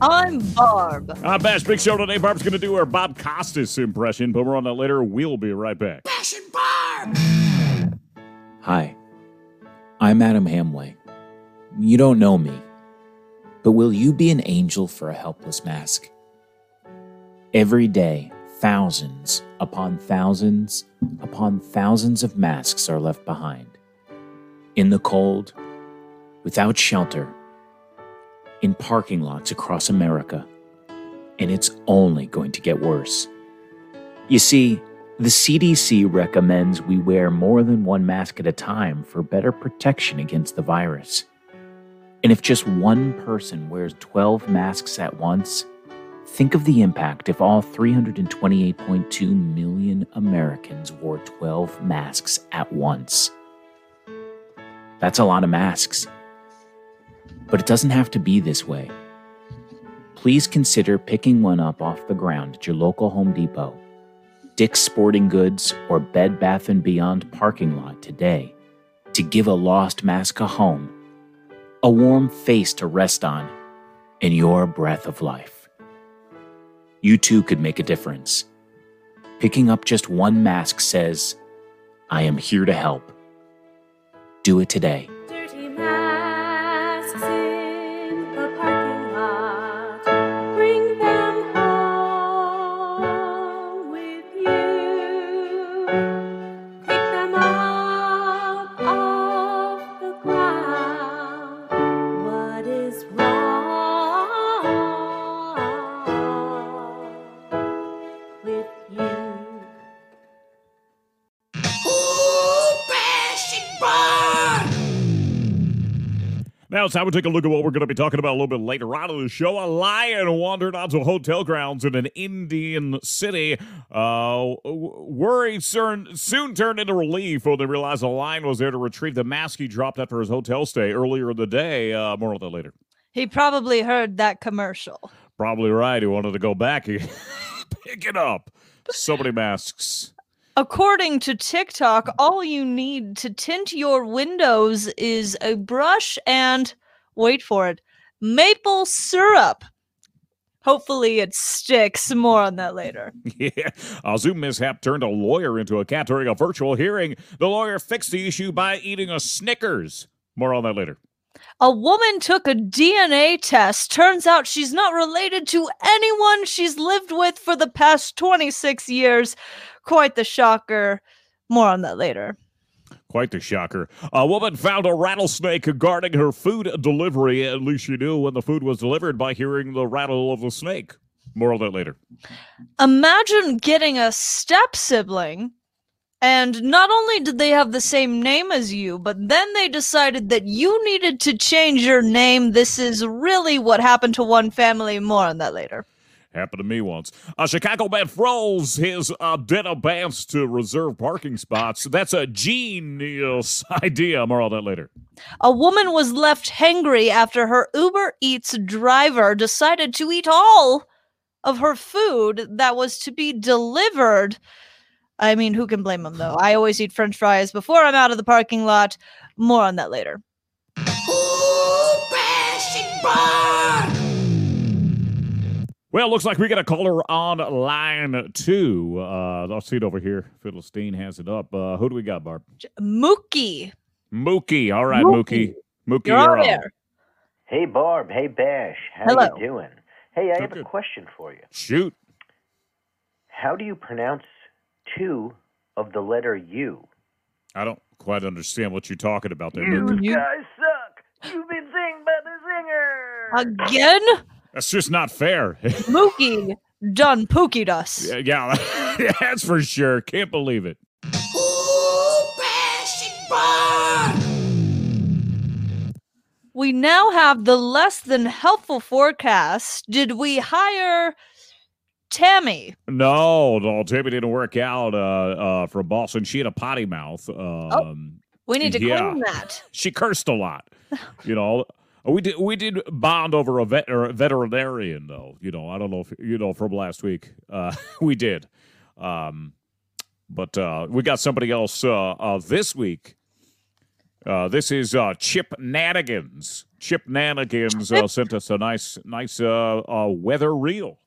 I'm Barb. Uh, Bash Big Show today. Barb's going to do her Bob Costas impression, but we're on that later. We'll be right back. Bash and Barb! Hi, I'm Adam Hamway. You don't know me, but will you be an angel for a helpless mask? Every day, thousands upon thousands upon thousands of masks are left behind. In the cold, without shelter, in parking lots across America. And it's only going to get worse. You see, the CDC recommends we wear more than one mask at a time for better protection against the virus. And if just one person wears 12 masks at once, think of the impact if all 328.2 million Americans wore 12 masks at once. That's a lot of masks. But it doesn't have to be this way. Please consider picking one up off the ground at your local Home Depot, Dick's Sporting Goods, or Bed Bath & Beyond parking lot today to give a lost mask a home, a warm face to rest on, and your breath of life. You too could make a difference. Picking up just one mask says, I am here to help. Do it today. Now it's time to take a look at what we're going to be talking about a little bit later on in the show. A lion wandered onto hotel grounds in an Indian city. Uh, worry soon, soon turned into relief when they realized a lion was there to retrieve the mask he dropped after his hotel stay earlier in the day. Uh, more on that later. He probably heard that commercial. Probably right. He wanted to go back. He pick it up. So many masks. According to TikTok, all you need to tint your windows is a brush and, wait for it, maple syrup. Hopefully it sticks. More on that later. Yeah, a Zoom mishap turned a lawyer into a cat during a virtual hearing. The lawyer fixed the issue by eating a Snickers. More on that later. A woman took a DNA test. Turns out she's not related to anyone she's lived with for the past 26 years. Quite the shocker. More on that later. Quite the shocker. A woman found a rattlesnake guarding her food delivery. At least she knew when the food was delivered by hearing the rattle of the snake. More on that later. Imagine getting a step sibling, and not only did they have the same name as you, but then they decided that you needed to change your name. This is really what happened to one family. More on that later. Happened to me once. A Chicago man froze his uh, dinner bands to reserve parking spots. That's a genius idea. More on that later. A woman was left hangry after her Uber Eats driver decided to eat all of her food that was to be delivered. I mean, who can blame him though? I always eat french fries before I'm out of the parking lot. More on that later. Ooh, Bash and Barb! Well, looks like we got a caller on line two. Uh, I'll see it over here. Philistine has it up. Uh, who do we got, Barb? J- Mookie. Mookie. All right, Mookie. Mookie. Mookie, You're you're on on. there. Hey Barb, hey Bash, how Hello. you doing? Hey, I Good, have a good. question for you. Shoot. How do you pronounce two of the letter U? I don't quite understand what you're talking about there, You Mookie. You- guys suck. You've been singed by the singer. Again? That's just not fair. Mookie done pookied us. yeah, that's for sure. Can't believe it. Ooh, Bash and Barb! We now have the less than helpful forecast. Did we hire Tammy? No, no, Tammy didn't work out uh, uh, from Boston. She had a potty mouth. Um, We need to Yeah. clean that. She cursed a lot. You know, we did we did bond over a, vet, or a veterinarian though. You know, I don't know if you know from last week. Uh, we did, um, but uh, we got somebody else uh, uh, this week. Uh, this is uh, Chip Nanigans. Chip Nanigans uh, sent us a nice, nice uh, uh, weather reel.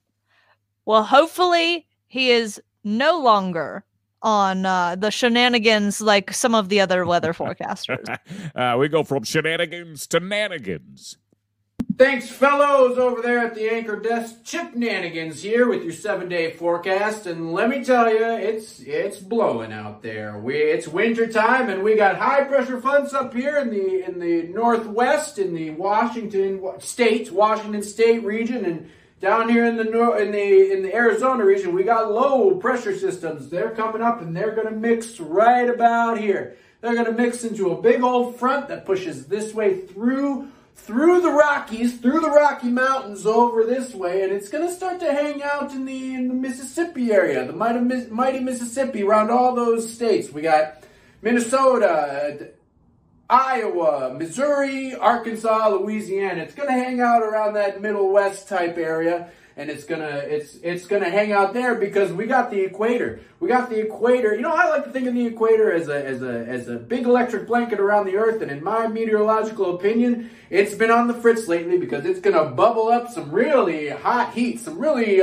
Well, hopefully he is no longer on uh, the shenanigans like some of the other weather forecasters. uh, we go from shenanigans to nanigans. Thanks, fellows, over there at the anchor desk. Chip Nanigans here with your seven-day forecast, and let me tell you, it's it's blowing out there. We it's winter time, and we got high pressure fronts up here in the in the northwest, in the Washington State, Washington State region, and down here in the in the in the Arizona region, we got low pressure systems. They're coming up, and they're gonna mix right about here. They're gonna mix into a big old front that pushes this way through through the Rockies, through the Rocky Mountains over this way, and it's going to start to hang out in the, in the Mississippi area, the mighty, mighty Mississippi, around all those states. We got Minnesota, Iowa, Missouri, Arkansas, Louisiana. It's going to hang out around that Middle West type area, and it's gonna it's it's gonna hang out there because we got the equator. We got the equator. You know, I like to think of the equator as a as a as a big electric blanket around the Earth, and in my meteorological opinion, it's been on the fritz lately because it's gonna bubble up some really hot heat, some really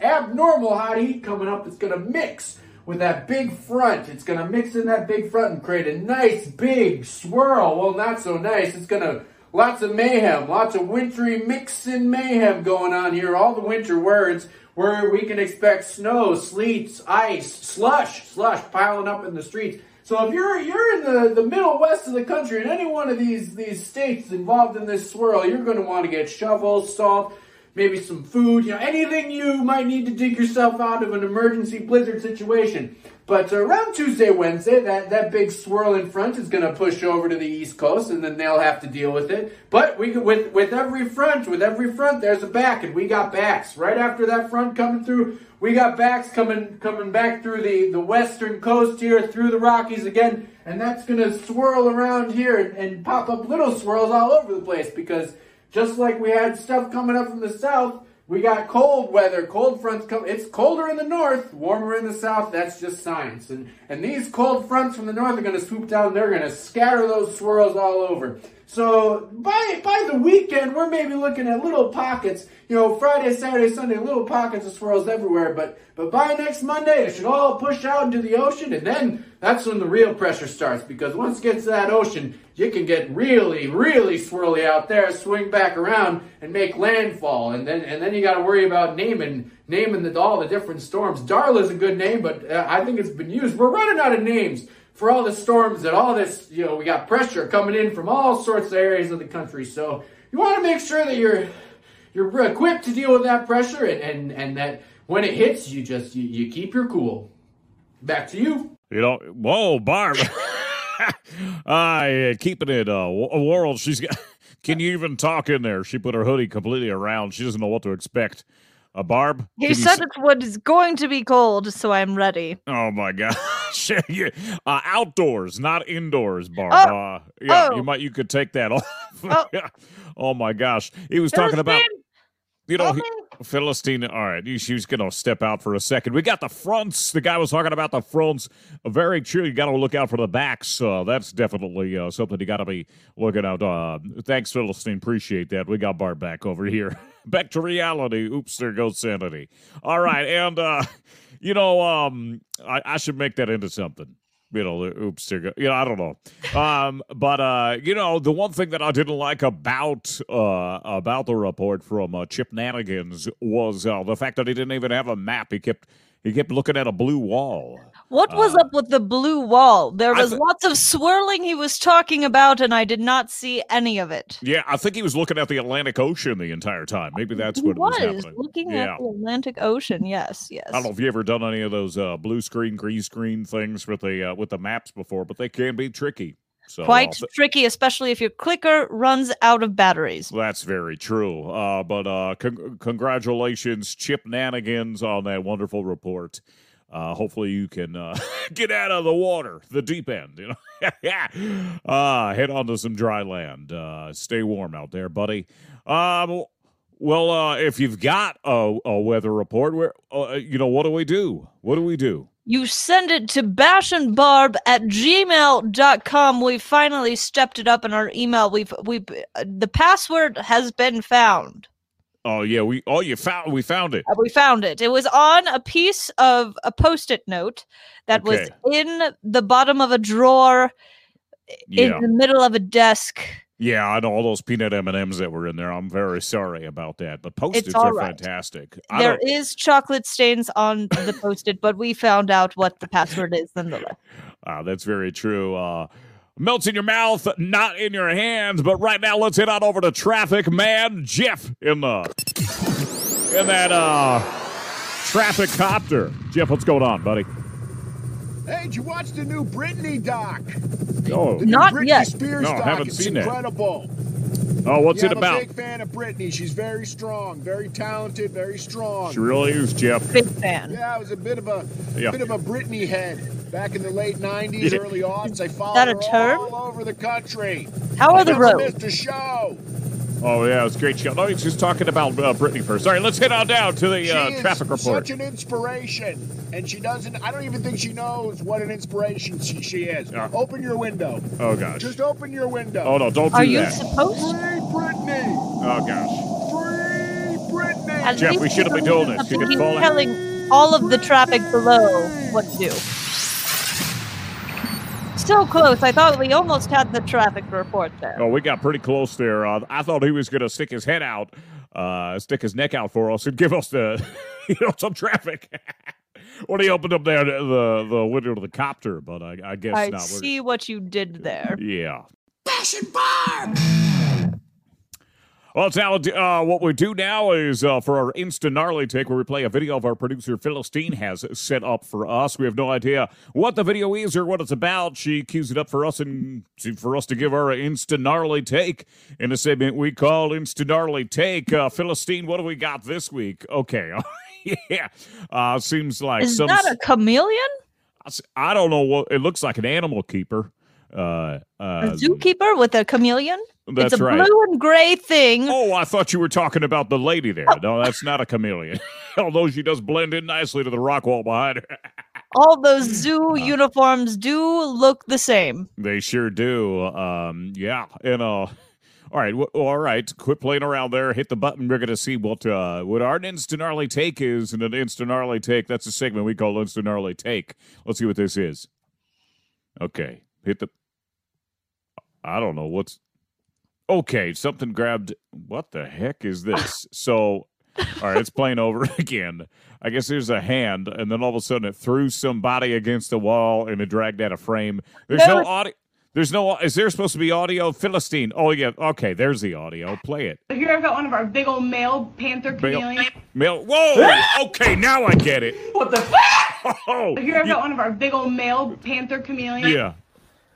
abnormal hot heat coming up. That's gonna mix with that big front. It's going to mix in that big front and create a nice big swirl. Well, not so nice. It's going to lots of mayhem, lots of wintry mixing mayhem going on here. All the winter words where we can expect snow, sleet, ice, slush, slush piling up in the streets. So if you're you're in the, the middle west of the country in any one of these these states involved in this swirl, you're going to want to get shovels, salt, maybe some food, you know, anything you might need to dig yourself out of an emergency blizzard situation. But around Tuesday, Wednesday, that, that big swirl in front is going to push over to the East Coast, and then they'll have to deal with it. But we with with every front, with every front, there's a back, and we got backs right after that front coming through. We got backs coming coming back through the the western coast here, through the Rockies again, and that's going to swirl around here and, and pop up little swirls all over the place because just like we had stuff coming up from the south, we got cold weather, cold fronts come. It's colder in the north, warmer in the south. That's just science. And and these cold fronts from the north are going to swoop down. They're going to scatter those swirls all over. So by by the weekend, we're maybe looking at little pockets. You know, Friday, Saturday, Sunday, little pockets of swirls everywhere. But but by next Monday, it should all push out into the ocean, and then that's when the real pressure starts. Because once it gets to that ocean, you can get really, really swirly out there, swing back around, and make landfall. And then and then you got to worry about naming naming the, all the different storms. Darla's a good name, but uh, I think it's been used. We're running out of names for all the storms and all this, you know, we got pressure coming in from all sorts of areas of the country. So you want to make sure that you're you're equipped to deal with that pressure and, and, and that when it hits, you just you, you keep your cool. Back to you. You know, whoa, Barb. I uh, keeping it uh, world. She's got. Can you even talk in there? She put her hoodie completely around. She doesn't know what to expect. Uh, Barb. He you said s- it was going to be cold, so I'm ready. Oh my gosh! Yeah, uh, outdoors, not indoors, Barb. Oh, Uh, yeah, oh. you might. You could take that off. Oh. oh my gosh! He was talking about. Philistine, You know, he. Philistine. All right, he- she was going to step out for a second. We got the fronts. The guy was talking about the fronts. Uh, Very true. You got to look out for the backs. Uh, that's definitely uh, something you got to be looking out. Uh, thanks, Philistine. Appreciate that. We got Bart back over here. back to reality. Oops, there goes sanity. All right, and uh, you know, um, I, I should make that into something. You know, oops. You know, I don't know. Um, but uh, you know, the one thing that I didn't like about uh about the report from uh, Chip Nanigans was uh, the fact that he didn't even have a map. He kept he kept looking at a blue wall. What was Uh, up with the blue wall? There was thi- lots of swirling he was talking about, and I did not see any of it. Yeah, I think he was looking at the Atlantic Ocean the entire time. Maybe that's he what was, was happening. looking yeah. at the Atlantic Ocean. Yes, yes. I don't know if you ever done any of those uh, blue screen, green screen things with the uh, with the maps before, but they can be tricky. So Quite uh, tricky, especially if your clicker runs out of batteries. That's very true. Uh, but uh, con- congratulations, Chip Nanigans, on that wonderful report. Uh, hopefully, you can uh, get out of the water, the deep end. You know, uh, head onto some dry land. Uh, stay warm out there, buddy. Um, well, uh, if you've got a, a weather report, where uh, you know what do we do? What do we do? You send it to bashandbarb at gmail.com. We finally stepped it up in our email. We've we uh, the password has been found. Oh yeah, we oh you found we found it. Uh, We found it. It was on a piece of a post-it note that was in the bottom of a drawer Yeah. in the middle of a desk. Yeah, I know all those peanut M and M's that were in there. I'm very sorry about that, but post-its are right. fantastic. I There don't, is chocolate stains on the post-it, but we found out what the password is nonetheless. uh, that's very true. Uh, melts in your mouth, not in your hands. But right now, let's head on over to traffic man Jeff in the in that uh traffic copter. Jeff, what's going on, buddy? Hey, did you watch the new Britney doc? Oh, The Not Britney yet. Spears No, doc. haven't it's seen that. incredible. oh, what's yeah, it I'm about? a big fan of Britney. She's very strong, very talented, very strong. She really is, Jeff. Big fan. Yeah, I was a bit of a Yeah. bit of a Britney head back in the late '90s, Yeah. early aughts. I followed that a her term? all over the country. How are the Never roads? missed a show. Oh yeah, it's a great show. No, he's just talking about uh, Britney first. All right, let's head on down to the She uh, is traffic report. such an inspiration, and she doesn't. I don't even think she knows what an inspiration she, she is. Yeah. Open your window. oh gosh. Just open your window. Oh no, don't do Are you supposed to? Free Britney. Oh gosh. Free Britney. At Jeff, we shouldn't be he's doing this. You he's could fall in. telling all of the traffic below what to do. So close. I thought we almost had the traffic report there. Oh, we got pretty close there. Uh, I thought he was going to stick his head out, uh, stick his neck out for us, and give us the, you know, some traffic. when he opened up there the the, the window of the copter, but I, I guess I not. We're- see what you did there. Yeah. Bash and Barb! Well, Sal, uh, what we do now is uh, for our instant gnarly take, where we play a video of our producer Philistine has set up for us. We have no idea what the video is or what it's about. She cues it up for us and to, for us to give our instant gnarly take in a segment we call instant gnarly take. Uh, Philistine, what do we got this week? Okay, yeah, uh, seems like Is some. that a chameleon? I don't know what it looks like. An animal keeper. Uh, A uh, zookeeper with a chameleon? that's it's a right. blue and gray thing. Oh, I thought you were talking about the lady there. No, that's not a chameleon. Although she does blend in nicely to the rock wall behind her. All those zoo Uh. uniforms do look the same. They sure do. Um, yeah, and uh, all right, w- all right. Quit playing around there. Hit the button. We're gonna see what uh what our instant gnarly take is, and an instant gnarly take. That's a segment we call instant gnarly take. Let's see what this is. Okay, hit the. I don't know what's. Okay, something grabbed. What the heck is this? So, all right, it's playing over again. I guess there's a hand, and then all of a sudden it threw somebody against the wall and it dragged out a frame. There's no There- audio. There's no. Is there supposed to be audio? Philistine. Oh yeah. Okay. There's the audio. Play it. Here I've got one of our big old male panther chameleons. Male. Whoa. Okay. Now I get it. What the? fuck? Oh. Here I've you- got one of our big old male panther chameleons. yeah.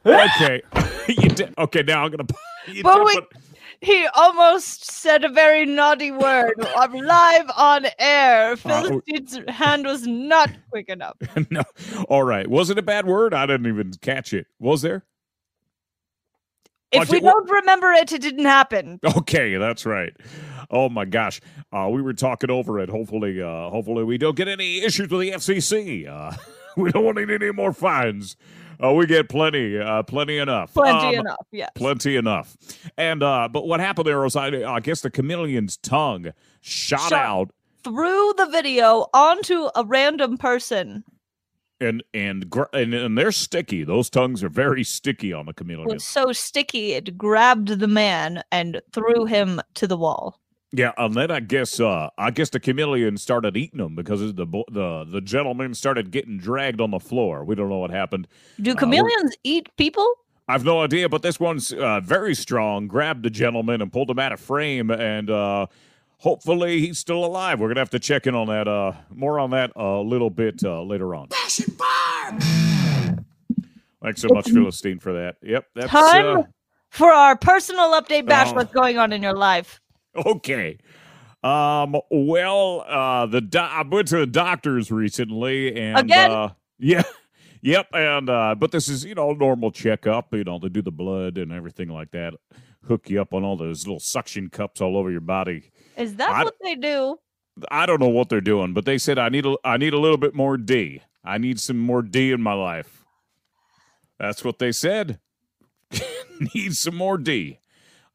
Okay. did. Okay. Now I'm gonna. But we- put- He almost said a very naughty word. I'm live on air. Philistine's hand was not quick enough. no. All right. Was it a bad word? I didn't even catch it. Was there? If Watch we it- don't remember it, it didn't happen. Okay, that's right. Oh my gosh, uh, we were talking over it. Hopefully, uh, hopefully we don't get any issues with the FCC. Uh, we don't want any more fines. Uh, we get plenty, uh, plenty enough. Plenty Um, enough, yes. Plenty enough. And uh, but what happened there was, I, I guess the chameleon's tongue shot, Shot- out, Threw the video onto a random person and and, gr- and and they're sticky. Those tongues are very sticky on the chameleon. was so sticky it grabbed the man and threw him to the wall. Yeah, and then I guess uh I guess the chameleon started eating them because the the the gentleman started getting dragged on the floor. We don't know what happened. Do Uh, chameleons eat people? I've no idea, but this one's uh, very strong. Grabbed the gentleman and pulled him out of frame, and uh, hopefully he's still alive. We're gonna have to check in on that. Uh, more on that a little bit uh, later on. Bash and Barb! Thanks so much, Philistine, for that. Yep, that's Time uh, for our personal update, Bash. Oh. What's going on in your life? Okay. Um. Well, uh, the do- I went to the doctors recently, and Again? uh, yeah, yep. And uh, but this is you know normal checkup. You know they do the blood and everything like that. Hook you up on all those little suction cups all over your body. Is that I- what they do? I don't know what they're doing, but they said I need a I need a little bit more D. I need some more D in my life. That's what they said. need some more D.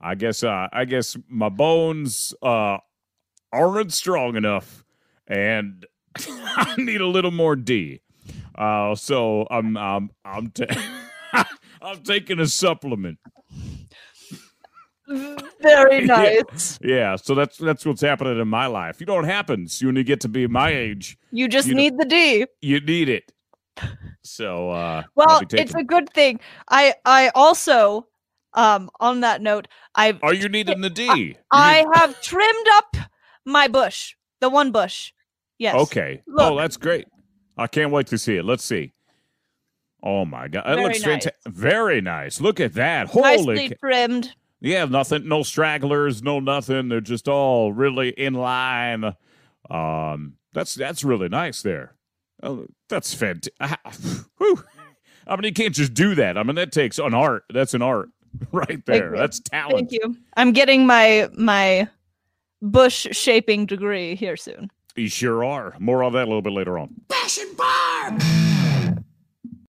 I guess uh, I guess my bones uh, aren't strong enough, and I need a little more D. Uh, so I'm I'm I'm ta- I'm taking a supplement. Very Yeah. nice. Yeah, so that's that's what's happening in my life. You know what happens when you get to be my age? You just You know- need the D. You need it. So uh Well, taking- it's a good thing. I I also um on that note, I've Are you needing the D? I need- have trimmed up my bush. The one bush. Yes. Okay. Oh, that's great. I can't wait to see it. Let's see. Oh my god. It Very looks nice. fantastic. Very nice. Look at that. Holy Nicely ca- trimmed. Yeah, nothing, no stragglers, no nothing. They're just all really in line. Um, that's that's really nice there. Oh, that's fantastic. I mean, you can't just do that. I mean, that takes an art. That's an art right there. you. That's talent. Thank you. I'm getting my my bush shaping degree here soon. You sure are. More on that a little bit later on. Bash and Barb!